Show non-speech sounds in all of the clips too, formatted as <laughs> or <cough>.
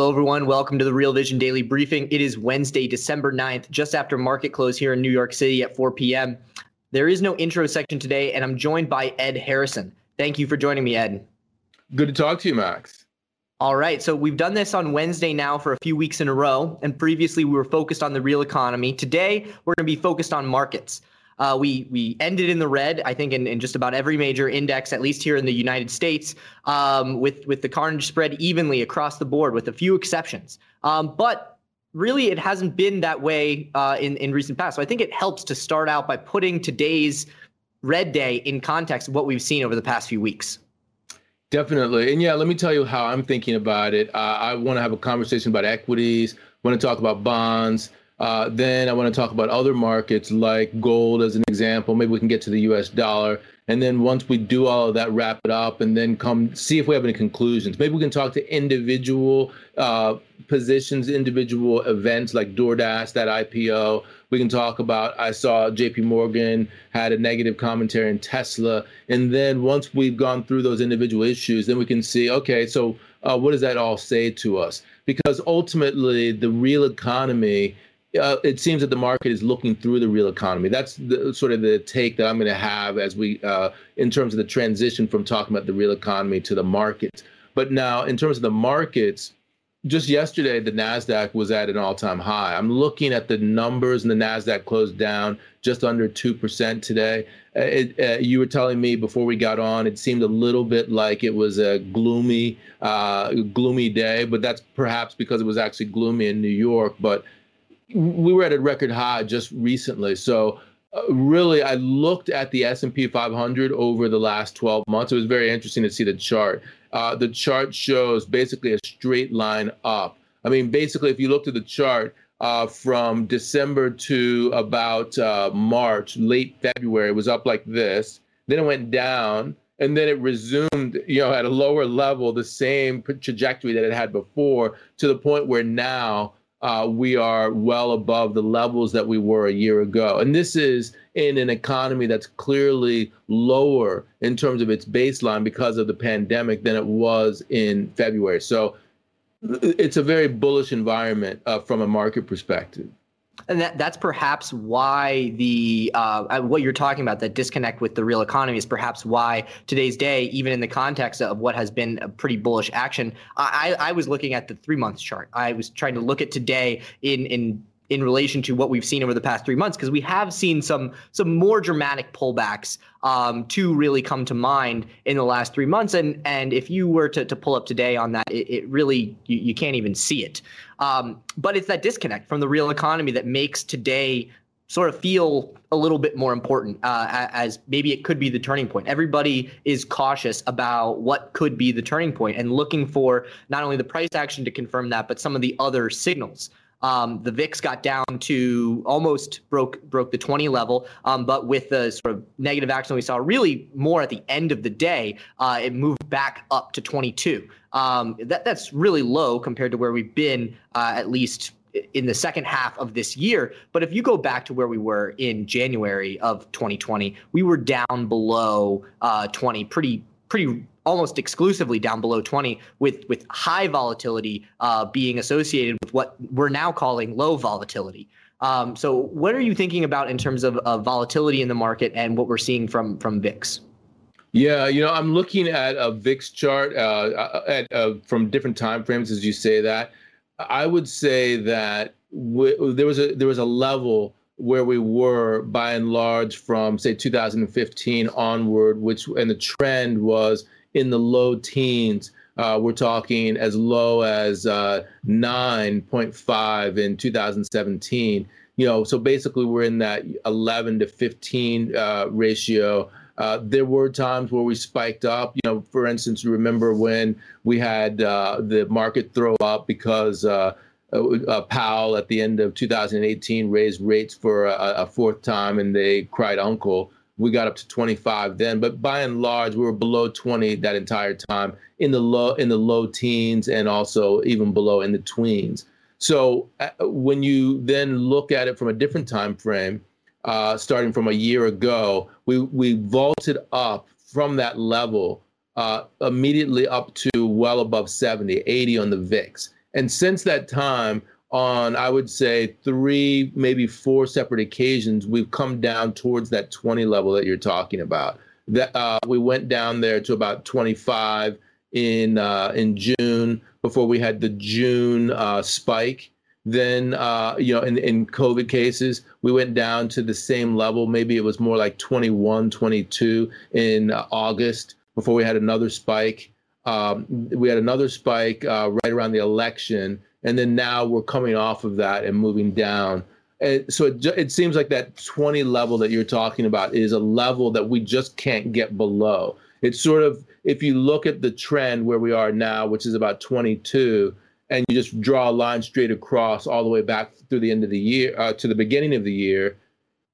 Hello, everyone. Welcome to the Real Vision Daily Briefing. It is Wednesday, December 9th, just after market close here in New York City at 4 p.m. There is no intro section today, and I'm joined by Ed Harrison. Thank you for joining me, Ed. Good to talk to you, Max. All right. So we've done this on Wednesday now for a few weeks in a row. And previously we were focused on the real economy. Today we're going to be focused on markets. Uh, we we ended in the red, I think, in, in just about every major index, at least here in the United States, um, with with the carnage spread evenly across the board, with a few exceptions. Um, but really, it hasn't been that way uh, in in recent past. So I think it helps to start out by putting today's red day in context of what we've seen over the past few weeks. Definitely, and yeah, let me tell you how I'm thinking about it. Uh, I want to have a conversation about equities. Want to talk about bonds. Uh, then I want to talk about other markets like gold as an example. Maybe we can get to the US dollar. And then once we do all of that, wrap it up and then come see if we have any conclusions. Maybe we can talk to individual uh, positions, individual events like DoorDash, that IPO. We can talk about, I saw JP Morgan had a negative commentary in Tesla. And then once we've gone through those individual issues, then we can see, okay, so uh, what does that all say to us? Because ultimately, the real economy uh, it seems that the market is looking through the real economy. That's the, sort of the take that I'm going to have as we, uh, in terms of the transition from talking about the real economy to the markets. But now, in terms of the markets, just yesterday the Nasdaq was at an all-time high. I'm looking at the numbers, and the Nasdaq closed down just under two percent today. Uh, it, uh, you were telling me before we got on, it seemed a little bit like it was a gloomy, uh, gloomy day, but that's perhaps because it was actually gloomy in New York. But we were at a record high just recently. So uh, really, I looked at the S&P 500 over the last 12 months. It was very interesting to see the chart. Uh, the chart shows basically a straight line up. I mean, basically, if you looked at the chart uh, from December to about uh, March, late February, it was up like this. Then it went down, and then it resumed, you know, at a lower level, the same trajectory that it had before, to the point where now uh, we are well above the levels that we were a year ago. And this is in an economy that's clearly lower in terms of its baseline because of the pandemic than it was in February. So it's a very bullish environment uh, from a market perspective and that that's perhaps why the uh, uh, what you're talking about that disconnect with the real economy is perhaps why today's day even in the context of what has been a pretty bullish action i i was looking at the three months chart. I was trying to look at today in in in relation to what we've seen over the past three months because we have seen some some more dramatic pullbacks um, to really come to mind in the last three months and and if you were to, to pull up today on that it, it really you, you can't even see it um, but it's that disconnect from the real economy that makes today sort of feel a little bit more important uh, as maybe it could be the turning point. Everybody is cautious about what could be the turning point and looking for not only the price action to confirm that, but some of the other signals. Um, the VIX got down to almost broke broke the 20 level, um, but with the sort of negative action we saw, really more at the end of the day, uh, it moved back up to 22. Um, that that's really low compared to where we've been uh, at least in the second half of this year. But if you go back to where we were in January of 2020, we were down below uh, 20 pretty pretty almost exclusively down below 20 with with high volatility uh, being associated with what we're now calling low volatility um, so what are you thinking about in terms of, of volatility in the market and what we're seeing from from vix yeah, you know, I'm looking at a VIX chart uh, at, uh, from different time frames, as you say that. I would say that w- there was a there was a level where we were by and large from say 2015 onward, which and the trend was in the low teens. Uh, we're talking as low as uh, 9.5 in 2017. You know, so basically we're in that 11 to 15 uh, ratio. Uh, there were times where we spiked up. You know, for instance, you remember when we had uh, the market throw up because uh, uh, Powell at the end of 2018 raised rates for a, a, fourth time and they cried uncle. We got up to 25 then, but by and large, we were below 20 that entire time in the low in the low teens and also even below in the tweens. So uh, when you then look at it from a different time frame, uh, starting from a year ago, we we vaulted up from that level uh, immediately up to well above 70, 80 on the VIX. And since that time, on I would say three, maybe four separate occasions, we've come down towards that 20 level that you're talking about. That uh, we went down there to about 25 in uh, in June before we had the June uh, spike. Then uh, you know, in in COVID cases, we went down to the same level. Maybe it was more like 21, 22 in August before we had another spike. Um, we had another spike uh, right around the election, and then now we're coming off of that and moving down. And so it, it seems like that 20 level that you're talking about is a level that we just can't get below. It's sort of if you look at the trend where we are now, which is about 22, and you just draw a line straight across all the way back through the end of the year uh, to the beginning of the year,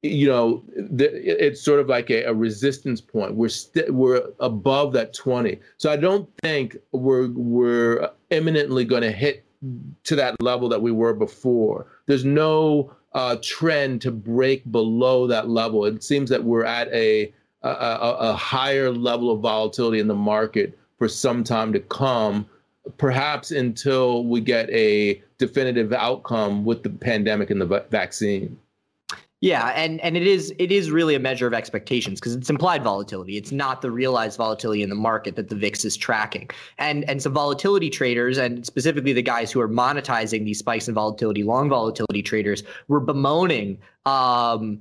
you know, it's sort of like a, a resistance point. We're we're above that 20. So I don't think we're we're imminently going to hit to that level that we were before. There's no uh, trend to break below that level. It seems that we're at a, a, a higher level of volatility in the market for some time to come, perhaps until we get a definitive outcome with the pandemic and the vaccine. Yeah, and and it is it is really a measure of expectations because it's implied volatility. It's not the realized volatility in the market that the VIX is tracking. And and some volatility traders and specifically the guys who are monetizing these spikes in volatility, long volatility traders, were bemoaning um,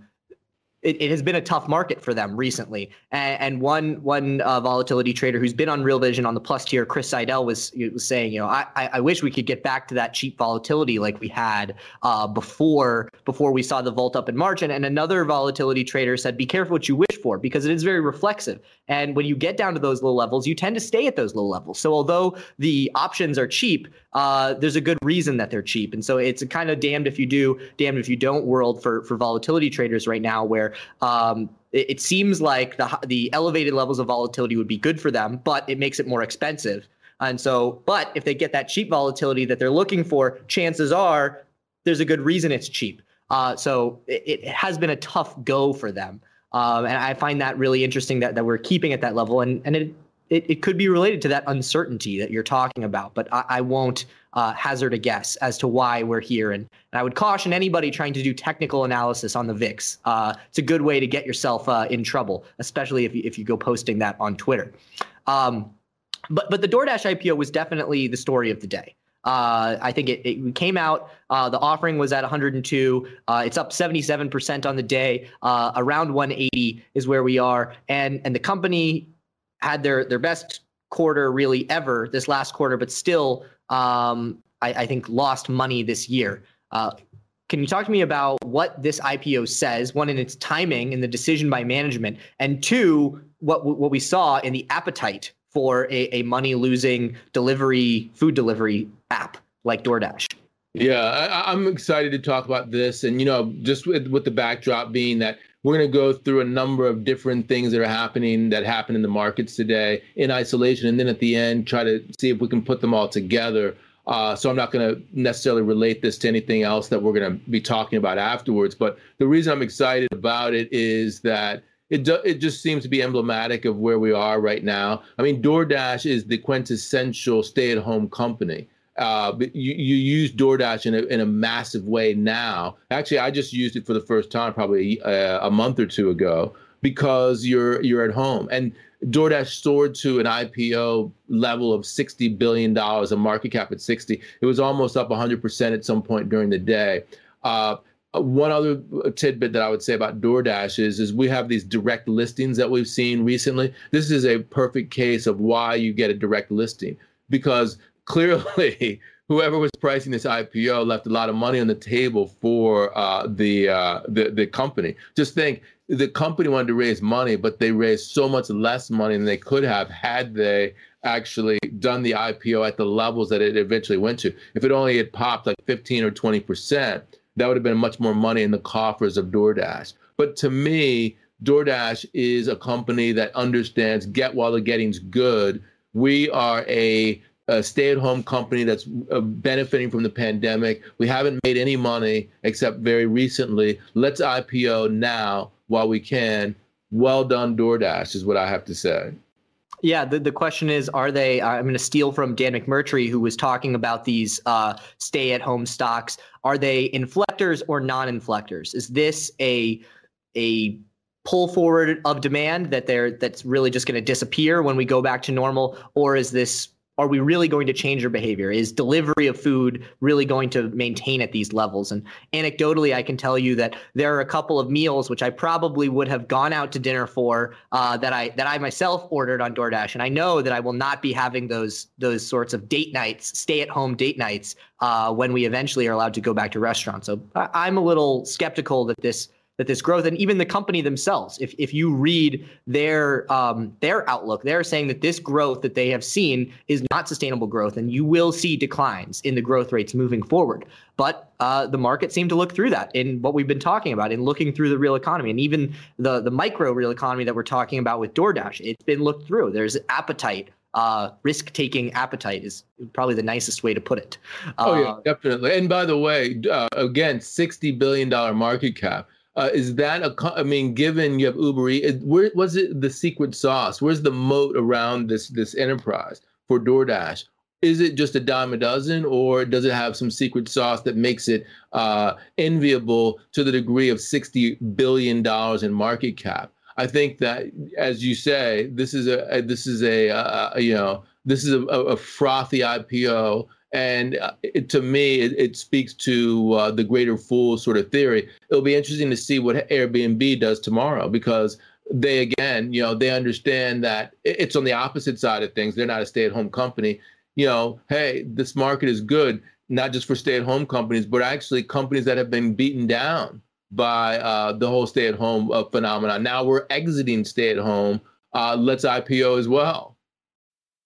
it, it, has been a tough market for them recently. And, and one one uh, volatility trader who's been on Real Vision on the plus tier, Chris Seidel, was, was saying, you know, I, I wish we could get back to that cheap volatility like we had uh, before before we saw the vault up in March. And, and another volatility trader said, be careful what you wish for because it is very reflexive. And when you get down to those low levels, you tend to stay at those low levels. So although the options are cheap, uh, there's a good reason that they're cheap. And so it's a kind of damned if you do, damned if you don't world for for volatility traders right now, where um, it, it seems like the the elevated levels of volatility would be good for them, but it makes it more expensive. And so, but if they get that cheap volatility that they're looking for, chances are there's a good reason it's cheap. Uh, so it, it, has been a tough go for them. Um, and I find that really interesting that, that we're keeping at that level. And, and it, it, it could be related to that uncertainty that you're talking about, but I, I won't uh, hazard a guess as to why we're here. And, and, I would caution anybody trying to do technical analysis on the VIX. Uh, it's a good way to get yourself uh, in trouble, especially if you, if you go posting that on Twitter. Um, but but the DoorDash IPO was definitely the story of the day. Uh, I think it, it came out. Uh, the offering was at 102. Uh, it's up 77% on the day. Uh, around 180 is where we are, and and the company had their their best quarter really ever this last quarter, but still, um, I, I, think lost money this year. Uh, can you talk to me about what this IPO says? One, in its timing and the decision by management, and two, what what we saw in the appetite for a, a money losing delivery food delivery app like DoorDash. Yeah, I, I'm excited to talk about this, and you know, just with with the backdrop being that we're going to go through a number of different things that are happening that happen in the markets today in isolation, and then at the end, try to see if we can put them all together. Uh, so I'm not going to necessarily relate this to anything else that we're going to be talking about afterwards. But the reason I'm excited about it is that it do, it just seems to be emblematic of where we are right now. I mean, DoorDash is the quintessential stay-at-home company. Uh, but you, you use DoorDash in a, in a massive way now. Actually, I just used it for the first time probably uh, a month or two ago because you're you're at home. And DoorDash soared to an IPO level of sixty billion dollars, a market cap at sixty. It was almost up hundred percent at some point during the day. Uh, one other tidbit that I would say about DoorDash is, is we have these direct listings that we've seen recently. This is a perfect case of why you get a direct listing because clearly <laughs> whoever was pricing this IPO left a lot of money on the table for uh, the, uh, the the company. Just think the company wanted to raise money, but they raised so much less money than they could have had they actually done the IPO at the levels that it eventually went to. If it only had popped like 15 or 20 percent, that would have been much more money in the coffers of DoorDash. But to me, DoorDash is a company that understands get while the getting's good. We are a, a stay at home company that's uh, benefiting from the pandemic. We haven't made any money except very recently. Let's IPO now while we can. Well done, DoorDash, is what I have to say. Yeah, the, the question is Are they? I'm going to steal from Dan McMurtrie, who was talking about these uh, stay at home stocks. Are they inflectors or non inflectors? Is this a a pull forward of demand that they're that's really just going to disappear when we go back to normal or is this are we really going to change our behavior? Is delivery of food really going to maintain at these levels? And anecdotally i can tell you that there are a couple of meals which i probably would have gone out to dinner for uh, that i that i myself ordered on doordash. And i know that i will not be having those those sorts of date nights stay at home date nights uh, when we eventually are allowed to go back to restaurants. So I, i'm a little skeptical that this that this growth and even the company themselves if, if you read their um, their outlook they're saying that this growth that they have seen is not sustainable growth and you will see declines in the growth rates moving forward but uh, the market seemed to look through that in what we've been talking about in looking through the real economy and even the the micro real economy that we're talking about with DoorDash it's been looked through there's appetite uh, risk taking appetite is probably the nicest way to put it. Uh, oh, yeah, uh, definitely. And by the way, uh, again, $60 billion market cap. Uh, is that a? I mean, given you have Uber Eats, where was it the secret sauce? Where's the moat around this this enterprise for DoorDash? Is it just a dime a dozen, or does it have some secret sauce that makes it uh, enviable to the degree of sixty billion dollars in market cap? I think that, as you say, this is a, this is a, a, a you know this is a, a frothy IPO and uh, it, to me, it, it speaks to uh, the greater fool sort of theory. It'll be interesting to see what Airbnb does tomorrow because they, again, you know, they understand that it's on the opposite side of things. They're not a stay at home company. You know, hey, this market is good, not just for stay at home companies, but actually companies that have been beaten down by uh, the whole stay at home uh, phenomenon. Now we're exiting stay at home. Uh, let's IPO as well.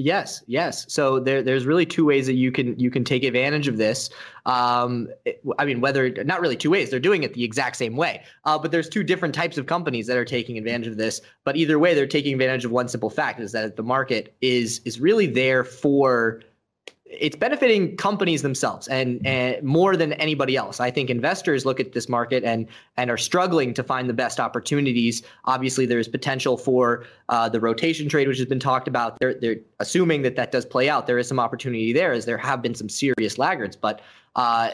Yes, yes. So there, there's really two ways that you can you can take advantage of this. Um, I mean, whether not really two ways, they're doing it the exact same way. Uh, but there's two different types of companies that are taking advantage of this. But either way, they're taking advantage of one simple fact: is that the market is is really there for it's benefiting companies themselves and, and more than anybody else. I think investors look at this market and and are struggling to find the best opportunities. Obviously, there's potential for uh, the rotation trade, which has been talked about. They're they're assuming that that does play out. There is some opportunity there, as there have been some serious laggards. But uh,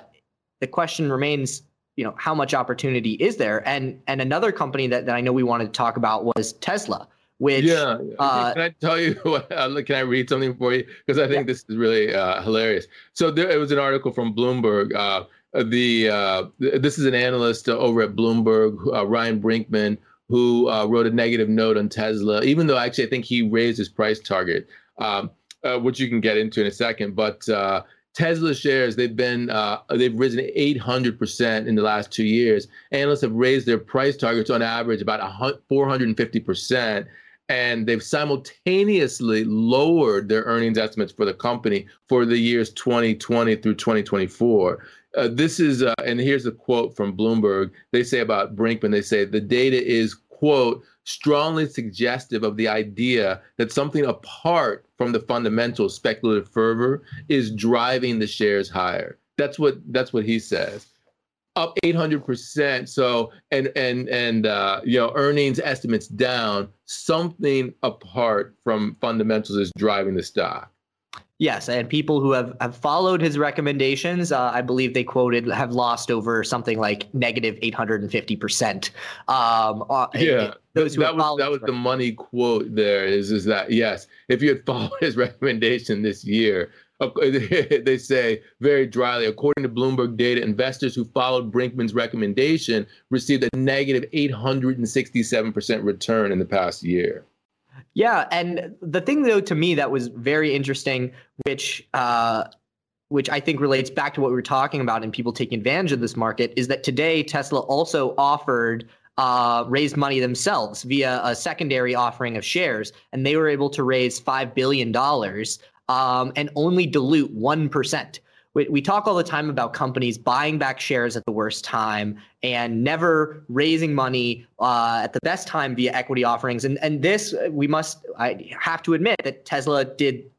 the question remains, you know, how much opportunity is there? And and another company that, that I know we wanted to talk about was Tesla which yeah uh, can i tell you <laughs> what uh, can i read something for you? Because i think yeah. this is really uh, hilarious. So there it was an article from bloomberg uh, the uh, this is an analyst over at bloomberg uh, ryan brinkman who wrote a negative note on tesla even though actually i think he raised his price target um, which you can get into in a second. But Tesla shares they've been uh, they've risen 800% in the last two years. Analysts have raised their price targets on average about 450% and they've simultaneously lowered their earnings estimates for the company for the years 2020 through 2024. Uh, this is, uh, and here's a quote from Bloomberg. They say about Brinkman, they say the data is, quote, strongly suggestive of the idea that something apart from the fundamental speculative fervor is driving the shares higher. That's what that's what he says up 800%. So, and, and, and, uh, you know, earnings estimates down, something apart from fundamentals is driving the stock. Yes, and people who have, have followed his recommendations, uh, I believe they quoted, have lost over something like negative 850%. Um, uh, yeah, those who that was, that was the money quote there is, is that, yes, if you had <laughs> followed his recommendation this year, <laughs> they say very dryly, according to Bloomberg data, investors who followed Brinkman's recommendation received a negative 867% return in the past year. Yeah, and the thing though to me that was very interesting, which uh, which I think relates back to what we were talking about and people taking advantage of this market, is that today Tesla also offered uh, raised money themselves via a secondary offering of shares, and they were able to raise five billion dollars um, and only dilute one percent. We, we talk all the time about companies buying back shares at the worst time and never raising money uh, at the best time via equity offerings. And and this we must I have to admit that Tesla did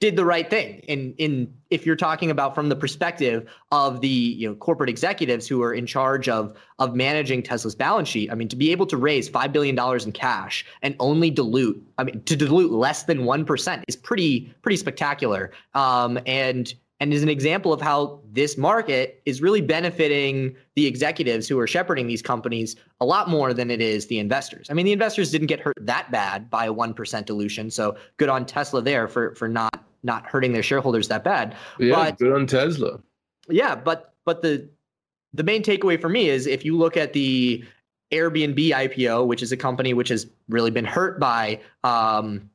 did the right thing in in if you're talking about from the perspective of the you know corporate executives who are in charge of of managing Tesla's balance sheet. I mean, to be able to raise five billion dollars in cash and only dilute, I mean, to dilute less than one percent is pretty pretty spectacular. Um, and and is an example of how this market is really benefiting the executives who are shepherding these companies a lot more than it is the investors. I mean, the investors didn't get hurt that bad by a one percent dilution, so good on Tesla there for for not not hurting their shareholders that bad. Yeah, but, good on Tesla. Yeah, but but the the main takeaway for me is if you look at the Airbnb IPO, which is a company which has really been hurt by um,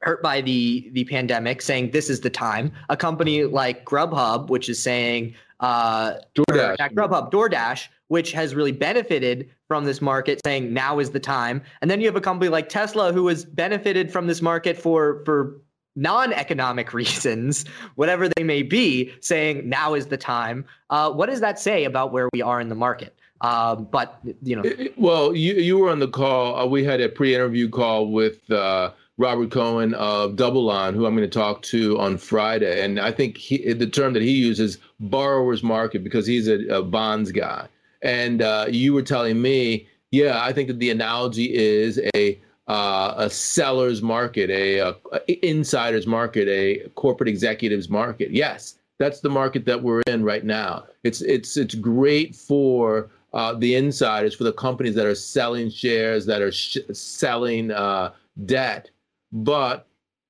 hurt by the the pandemic, saying this is the time. A company like Grubhub, which is saying uh, DoorDash, Grubhub, DoorDash, which has really benefited from this market, saying now is the time. And then you have a company like Tesla, who has benefited from this market for for non-economic <laughs> reasons, whatever they may be, saying now is the time. Uh, what does that say about where we are in the market? Um, but you know, well, you you were on the call. Uh, we had a pre-interview call with uh, Robert Cohen of DoubleLine, who I'm going to talk to on Friday, and I think he, the term that he uses borrower's market because he's a, a bonds guy. And uh, you were telling me, yeah, I think that the analogy is a uh, a seller's market, a, a, insider's market, a corporate executives market. Yes, that's the market that we're in right now. It's it's it's great for uh, the insiders, for the companies that are selling shares, that are sh- selling uh, debt. But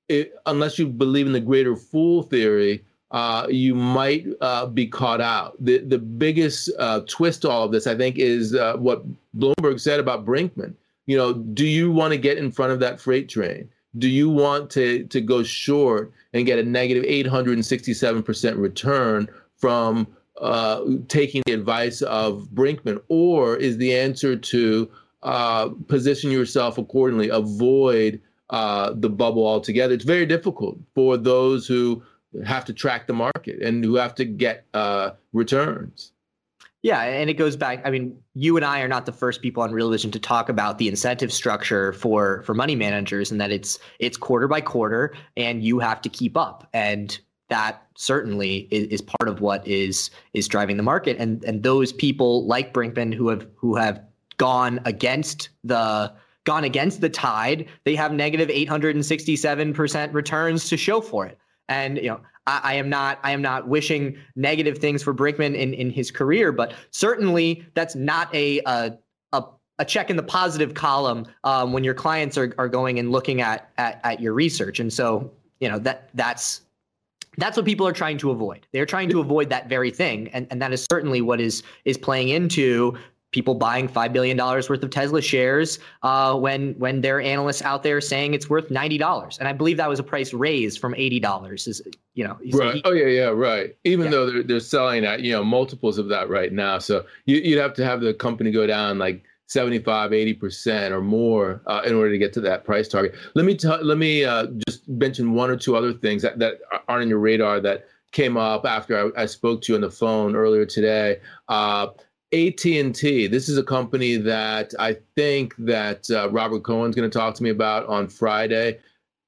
it, unless you believe in the greater fool theory, uh, you might uh, be caught out. The the biggest uh, twist to all of this, I think, is uh, what Bloomberg said about Brinkman you know, do you want to get in front of that freight train? Do you want to to go short and get a negative 867% return from uh, taking the advice of Brinkman, or is the answer to uh, position yourself accordingly, avoid uh, the bubble altogether? It's very difficult for those who have to track the market and who have to get uh, returns. Yeah, and it goes back. I mean, you and I are not the first people on Real Vision to talk about the incentive structure for for money managers, and that it's it's quarter by quarter, and you have to keep up, and that certainly is, is part of what is is driving the market. And and those people like Brinkman who have who have gone against the gone against the tide, they have negative 867% returns to show for it. And you know, I, I, am not I am not wishing negative things for Brinkman in, in his career, but certainly that's not a a, a, a check in the positive column um, when your clients are, are going and looking at, at at your research. And so you know that that's that's what people are trying to avoid. They're trying to avoid that very thing, and, and that is certainly what is is playing into people buying five billion dollars worth of Tesla shares uh, when when there are analysts out there saying it's worth ninety dollars, and I believe that was a price raised from eighty dollars. Is you know right? He, oh yeah, yeah, right. Even yeah. though they're they're selling at you know multiples of that right now, so you, would have to have the company go down like. 75 80% or more uh, in order to get to that price target let me tell let me uh, just mention one or two other things that, that aren't on your radar that came up after I, I, spoke to you on the phone earlier today. Uh, AT&T. This is a company that I think that uh, Robert Cohen's going to talk to me about on Friday.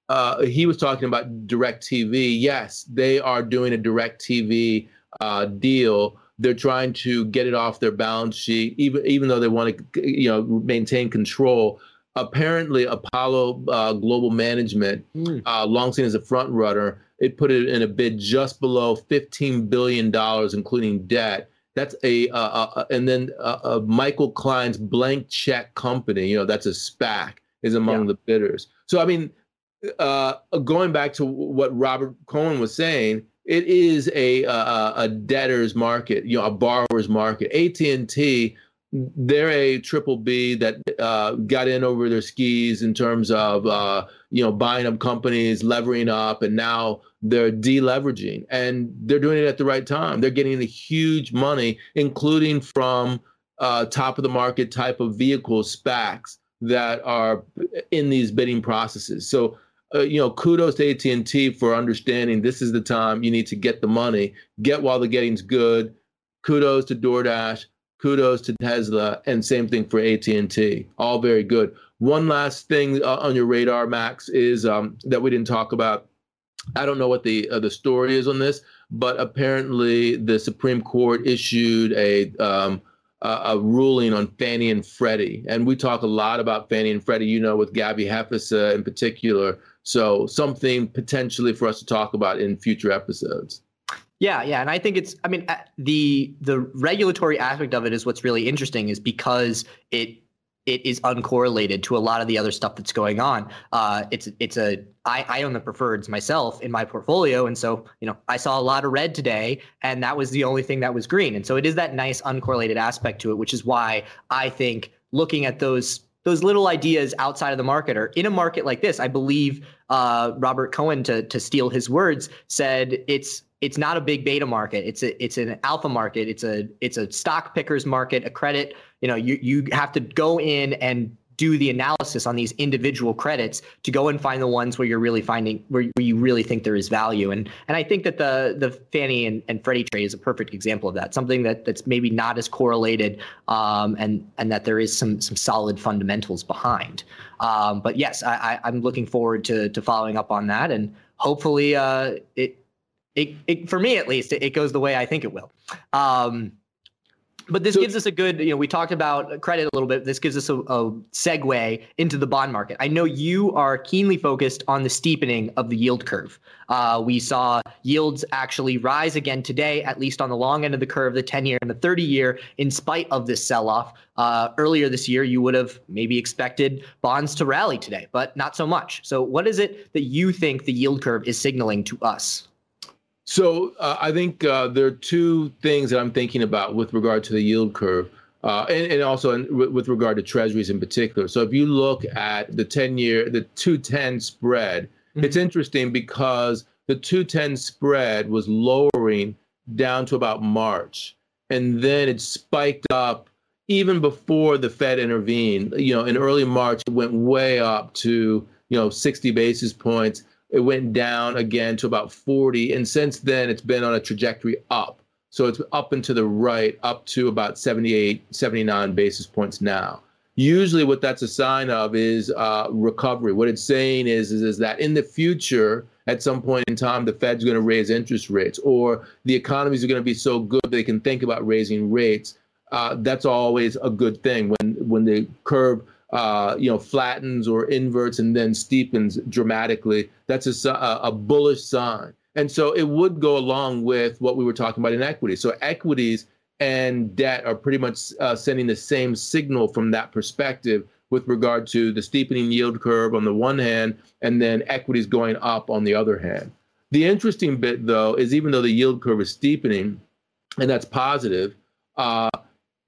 Uh, he was talking about DirecTV. Yes, they are doing a DirecTV uh, deal. They're trying to get it off their balance sheet, even even though they want to, you know, maintain control. Apparently, Apollo uh, Global Management, mm. long seen as a front runner, it put it in a bid just below $15 billion, including debt that's a, uh, uh, and then uh, Michael Klein's blank check company, you know, that's a SPAC, is among yeah. the bidders. So I mean, uh, going back to what Robert Cohen was saying, it is a a, a debtor's market, you know, a borrower's market. AT and T, they're a triple B that uh, got in over their skis in terms of uh, you know buying up companies, levering up, and now they're deleveraging, and they're doing it at the right time. They're getting the huge money, including from uh, top of the market type of vehicles, SPACs that are in these bidding processes. So uh, you know, kudos to AT and T for understanding this is the time you need to get the money, get while the getting's good. Kudos to DoorDash, kudos to Tesla, and same thing for AT and T. All very good. One last thing uh, on your radar, Max, is um, that we didn't talk about. I don't know what the uh, the story is on this, but apparently the Supreme Court issued a um, a ruling on Fannie and Freddie, and we talk a lot about Fannie and Freddie. You know, with Gabby Hefisa in particular, so something potentially for us to talk about in future episodes. Yeah, yeah, and I think it's. I mean, uh, the the regulatory aspect of it is what's really interesting, is because it it is uncorrelated to a lot of the other stuff that's going on. Uh, it's it's a I, I own the preferreds myself in my portfolio, and so you know I saw a lot of red today, and that was the only thing that was green. And so it is that nice uncorrelated aspect to it, which is why I think looking at those those little ideas outside of the market or in a market like this, I believe uh, Robert Cohen, to to steal his words, said it's it's not a big beta market. It's a it's an alpha market. It's a it's a stock pickers market, a credit. You know, you you have to go in and do the analysis on these individual credits to go and find the ones where you're really finding where, you really think there is value. And and I think that the the Fannie and, and Freddie trade is a perfect example of that. Something that that's maybe not as correlated, um, and and that there is some some solid fundamentals behind. Um, but yes, I, I, am looking forward to to following up on that, and hopefully, uh, it, it it for me at least, it, it goes the way I think it will. Um, but this so, gives us a good, you know, we talked about credit a little bit. This gives us a, a, segue into the bond market. I know you are keenly focused on the steepening of the yield curve. Uh, we saw yields actually rise again today, at least on the long end of the curve, the 10 year and the 30 year, in spite of this sell off. Uh, earlier this year, you would have maybe expected bonds to rally today, but not so much. So, what is it that you think the yield curve is signaling to us? So uh, I think uh, there are two things that I'm thinking about with regard to the yield curve. Uh, and, and, also in, with regard to treasuries in particular. So if you look at the 10 year, the 210 spread, mm-hmm. it's interesting because the 210 spread was lowering down to about March. And then it spiked up even before the Fed intervened. You know, in early March, it went way up to, you know, 60 basis points. It went down again to about 40. And since then, it's been on a trajectory up. So it's up and to the right, up to about 78, 79 basis points now. Usually, what that's a sign of is uh, recovery. What it's saying is, is, is that in the future, at some point in time, the Fed's going to raise interest rates, or the economies are going to be so good they can think about raising rates. Uh, that's always a good thing when when the curve uh, you know, flattens or inverts and then steepens dramatically, that's a, a bullish sign. And so it would go along with what we were talking about in equities. So equities and debt are pretty much uh, sending the same signal from that perspective with regard to the steepening yield curve on the one hand, and then equities going up on the other hand. The interesting bit, though, is even though the yield curve is steepening, and that's positive, uh,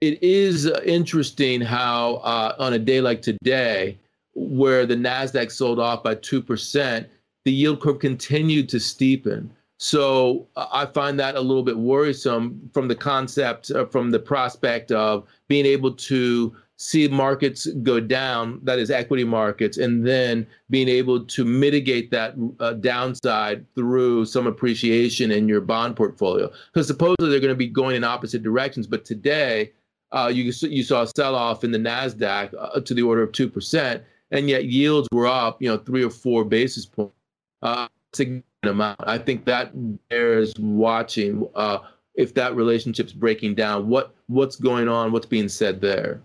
it is interesting how uh, on a day like today, where the Nasdaq sold off by two percent, the yield curve continued to steepen. So I find that a little bit worrisome from the concept, uh, from the prospect of being able to see markets go down, that is equity markets, and then being able to mitigate that uh, downside through some appreciation in your bond portfolio. Because supposedly they're going to be going in opposite directions, but today uh, you you saw a sell off in the Nasdaq uh, to the order of two percent, and yet yields were up, you know, three or four basis points, uh, significant amount. I think that bears watching uh, if that relationship's breaking down. What what's going on? What's being said there?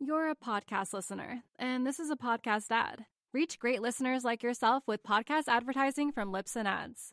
You're a podcast listener, and this is a podcast ad. Reach great listeners like yourself with podcast advertising from Libsyn Ads.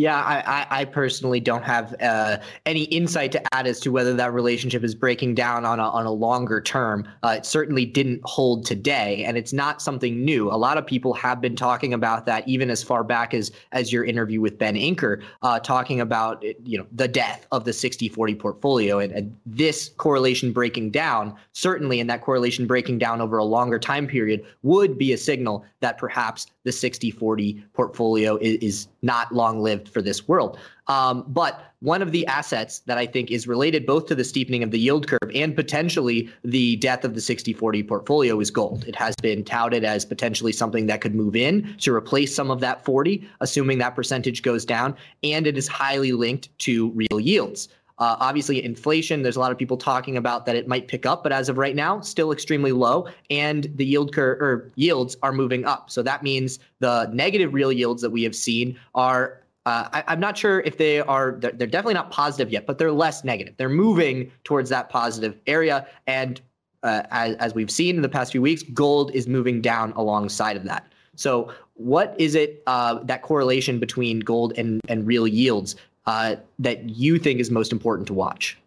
Yeah, I, I, personally don't have uh, any insight to add as to whether that relationship is breaking down on a, on a longer term. Uh, it certainly didn't hold today, and it's not something new. A lot of people have been talking about that even as far back as as your interview with Ben Inker, uh, talking about you know the death of the 60-40 portfolio, and, and this correlation breaking down certainly, and that correlation breaking down over a longer time period would be a signal that perhaps the 60-40 portfolio is, is not long lived for this world. Um, but one of the assets that I think is related both to the steepening of the yield curve and potentially the death of the 60 40 portfolio is gold. It has been touted as potentially something that could move in to replace some of that 40, assuming that percentage goes down. And it is highly linked to real yields. Uh, obviously, inflation, there's a lot of people talking about that it might pick up, but as of right now, still extremely low. And the yield curve or yields are moving up. So that means the negative real yields that we have seen are uh, I, am not sure if they are, they're, they're, definitely not positive yet, but they're less negative. They're moving towards that positive area. And uh, as, as we've seen in the past few weeks, gold is moving down alongside of that. So, what is it uh, that correlation between gold and, and real yields uh, that you think is most important to watch?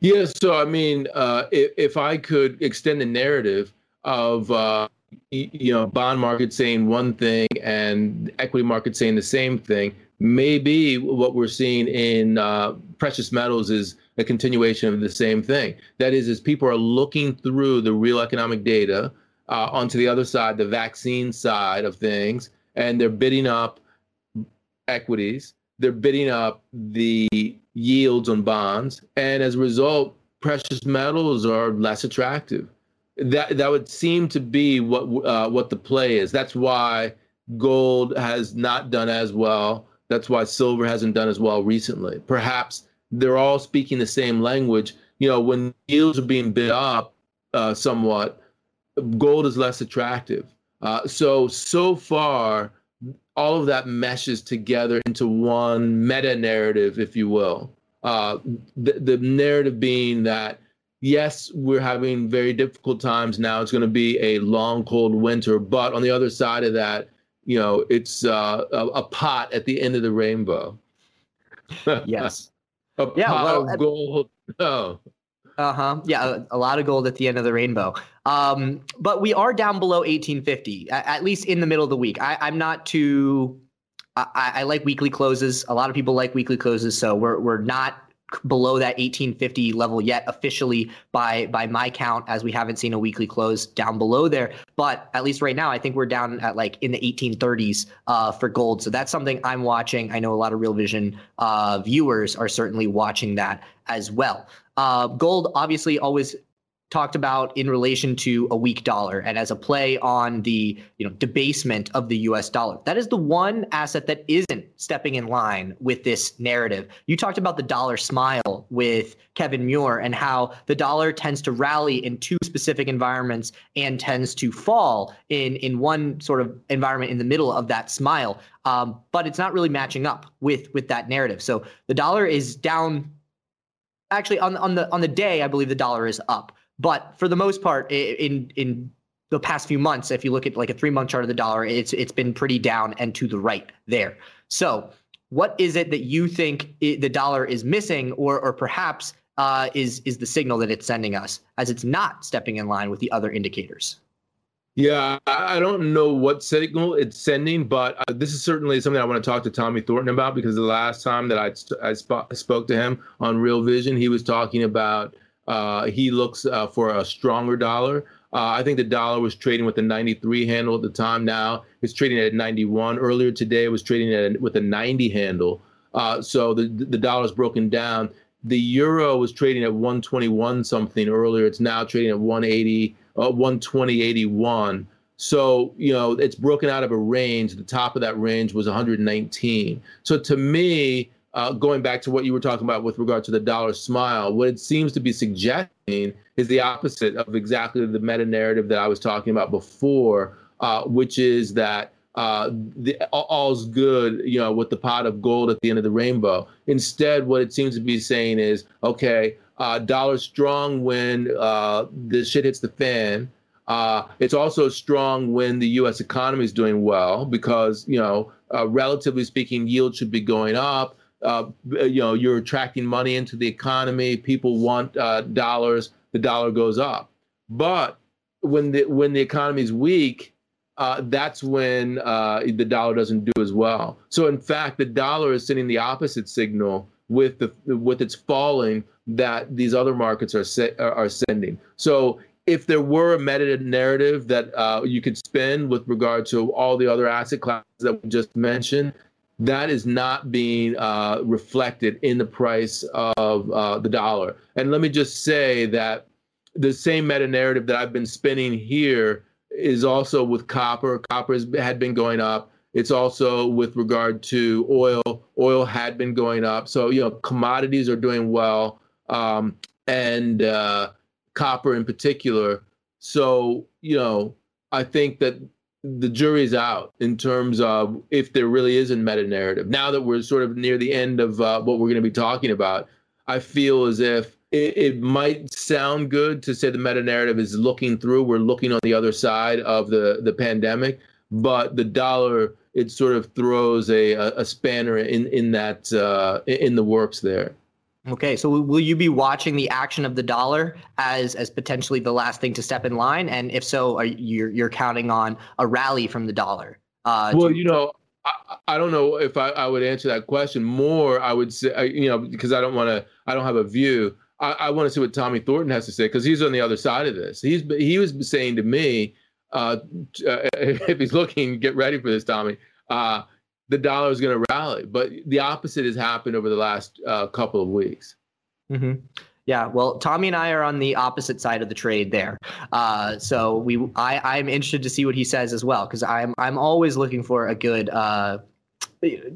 Yeah, so I mean, uh, if, if, I could extend the narrative of uh, you know bond market saying one thing and equity market saying the same thing, maybe what we're seeing in uh, precious metals is a continuation of the same thing. That is, as people are looking through the real economic data uh, onto the other side, the vaccine side of things, and they're bidding up equities, they're bidding up the yields on bonds, and as a result, precious metals are less attractive. That that would seem to be what uh, what the play is. That's why gold has not done as well that's why silver hasn't done as well recently. Perhaps they're all speaking the same language. You know, when yields are being bid up uh, somewhat, gold is less attractive. Uh, so so far, all of that meshes together into one meta narrative, if you will. Uh, the, the narrative being that yes, we're having very difficult times now. It's going to be a long, cold winter, but on the other side of that, you know, it's uh, a, a, pot at the end of the rainbow. <laughs> yes. a yeah, pot well, of gold. <laughs> Oh. Uh huh. Yeah, a, a, lot of gold at the end of the rainbow. Um, but we are down below 1850, at, least in the middle of the week. I, am not too. I, I like weekly closes. A lot of people like weekly closes, so we're we're not below that 1850 level yet officially by by my count as we haven't seen a weekly close down below there but at least right now i think we're down at like in the 1830s uh, for gold so that's something i'm watching i know a lot of real vision uh, viewers are certainly watching that as well uh, gold obviously always talked about in relation to a weak dollar and as a play on the you know debasement of the US dollar. That is the one asset that isn't stepping in line with this narrative. You talked about the dollar smile with Kevin Muir and how the dollar tends to rally in two specific environments and tends to fall in in one sort of environment in the middle of that smile. Um, but it's not really matching up with with that narrative. So the dollar is down actually on on the on the day I believe the dollar is up but for the most part, in in the past few months, if you look at like a three month chart of the dollar, it's it's been pretty down and to the right there. So, what is it that you think it, the dollar is missing, or or perhaps uh, is is the signal that it's sending us as it's not stepping in line with the other indicators? Yeah, I don't know what signal it's sending, but uh, this is certainly something I want to talk to Tommy Thornton about because the last time that I, I sp- spoke to him on Real Vision, he was talking about uh, he looks uh, for a stronger dollar. Uh, I think the dollar was trading with a 93 handle at the time. Now it's trading at 91. Earlier today, it was trading at with a 90 handle. Uh, so the the dollar's broken down. The euro was trading at 121 something earlier. It's now trading at 180, uh, 120.81. So you know it's broken out of a range. The top of that range was 119. So to me, uh, going back to what you were talking about with regard to the dollar smile, what it seems to be suggesting is the opposite of exactly the meta narrative that I was talking about before, uh, which is that uh, the, all's good, you know, with the pot of gold at the end of the rainbow. Instead, what it seems to be saying is, okay, uh, dollar strong when uh, the shit hits the fan, Uh, it's also strong when the U.S. economy is doing well because, you know, uh, relatively speaking, yield should be going up. Uh, you know, you're attracting money into the economy. People want uh, dollars. The dollar goes up. But when the when the economy is weak, uh, that's when uh, the dollar doesn't do as well. So in fact, the dollar is sending the opposite signal with the with its falling that these other markets are are sending. So if there were a meta narrative that uh, you could spin with regard to all the other asset classes that we just mentioned, that is not being uh, reflected in the price of uh, the dollar. And let me just say that the same meta narrative that I've been spinning here is also with copper. Copper has, had been going up. It's also with regard to oil. Oil had been going up. So, you know, commodities are doing well. Um, and uh, copper in particular. So, you know, I think that the jury's out in terms of if there really is a meta narrative. Now that we're sort of near the end of uh, what we're going to be talking about, I feel as if it, it, might sound good to say the meta narrative is looking through. We're looking on the other side of the the pandemic, but the dollar it sort of throws a a, spanner in in that uh, in the works there. Okay, so will you be watching the action of the dollar as as potentially the last thing to step in line? And if so, are you you're counting on a rally from the dollar? Uh, well, you know, I, I, don't know if I, I would answer that question. More, I would say, you know, because I don't want to, I don't have a view. I, I want to see what Tommy Thornton has to say because he's on the other side of this. He's he was saying to me, uh, <laughs> if he's looking, get ready for this, Tommy. Uh, the dollar is going to rally. But the opposite has happened over the last uh, couple of weeks. Mm-hmm. Yeah, well, Tommy and I are on the opposite side of the trade there. Uh, so we, I, I'm interested to see what he says as well because I'm, I'm always looking for a good uh,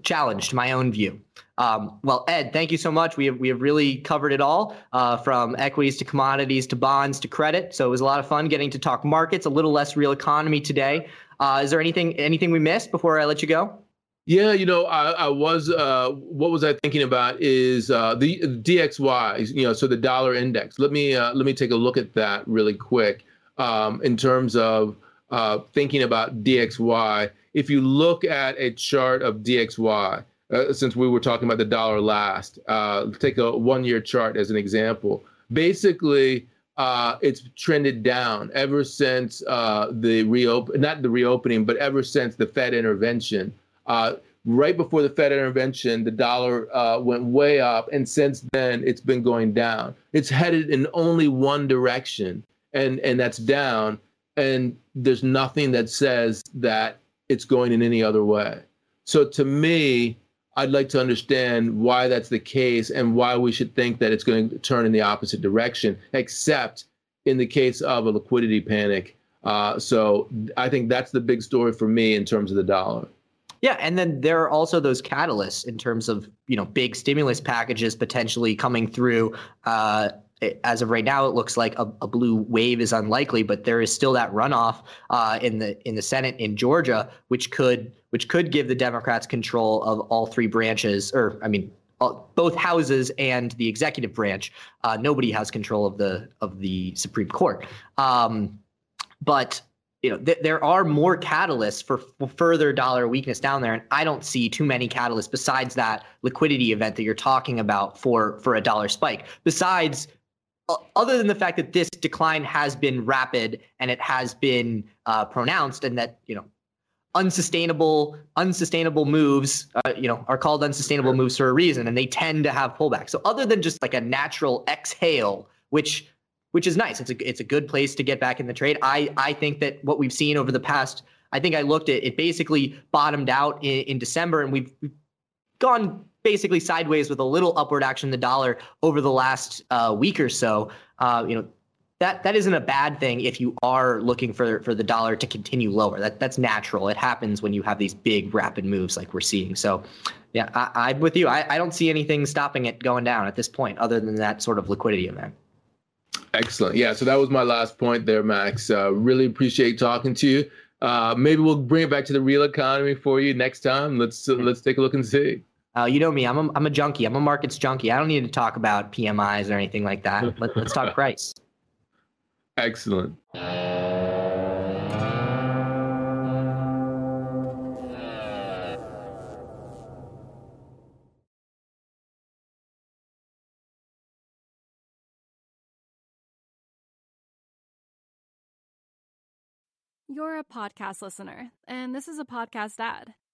challenge to my own view. Um, well, Ed, thank you so much. We have we have really covered it all, uh, from equities to commodities to bonds to credit. So it was a lot of fun getting to talk markets, a little less real economy today. Uh, is there anything anything we missed before I let you go? Yeah, you know, I, I was. Uh, what was I thinking about? Is uh, the DXY? You know, so the dollar index. Let me uh, let me take a look at that really quick. Um, in terms of uh, thinking about DXY, if you look at a chart of DXY, uh, since we were talking about the dollar last, uh, take a one-year chart as an example. Basically, uh, it's trended down ever since uh, the reopen, not the reopening, but ever since the Fed intervention. Uh, right before the Fed intervention, the dollar uh, went way up, and since then it's been going down. It's headed in only one direction, and and that's down. And there's nothing that says that it's going in any other way. So to me, I'd like to understand why that's the case and why we should think that it's going to turn in the opposite direction, except in the case of a liquidity panic. Uh, so I think that's the big story for me in terms of the dollar. Yeah, and then there are also those catalysts in terms of you know big stimulus packages potentially coming through. Uh, as of right now, it looks like a, a, blue wave is unlikely, but there is still that runoff uh, in the in the Senate in Georgia, which could which could give the Democrats control of all three branches, or I mean, both houses and the executive branch. Uh, nobody has control of the of the Supreme Court. Um, but you know, th- there are more catalysts for, for further dollar weakness down there, and I don't see too many catalysts besides that liquidity event that you're talking about for for a dollar spike. Besides, other than the fact that this decline has been rapid and it has been uh, pronounced, and that you know, unsustainable unsustainable moves, uh, you know, are called unsustainable moves for a reason, and they tend to have pullbacks. So other than just like a natural exhale, which which is nice. It's a it's a good place to get back in the trade. I I think that what we've seen over the past, I think I looked at it basically bottomed out in, in December, and we've, we've gone basically sideways with a little upward action the dollar over the last uh, week or so. Uh, you know that that isn't a bad thing if you are looking for for the dollar to continue lower. That that's natural. It happens when you have these big rapid moves like we're seeing. So. Yeah, I, am with you. I, I don't see anything stopping it going down at this point, other than that sort of liquidity event. Excellent. Yeah. So that was my last point there, Max. Uh, really appreciate talking to you. Uh, maybe we'll bring it back to the real economy for you next time. Let's uh, let's take a look and see. Uh, you know me, I'm a, I'm a junkie. I'm a markets junkie. I don't need to talk about PMIs or anything like that. Let, let's talk <laughs> price. Excellent. You're a podcast listener, and this is a podcast ad.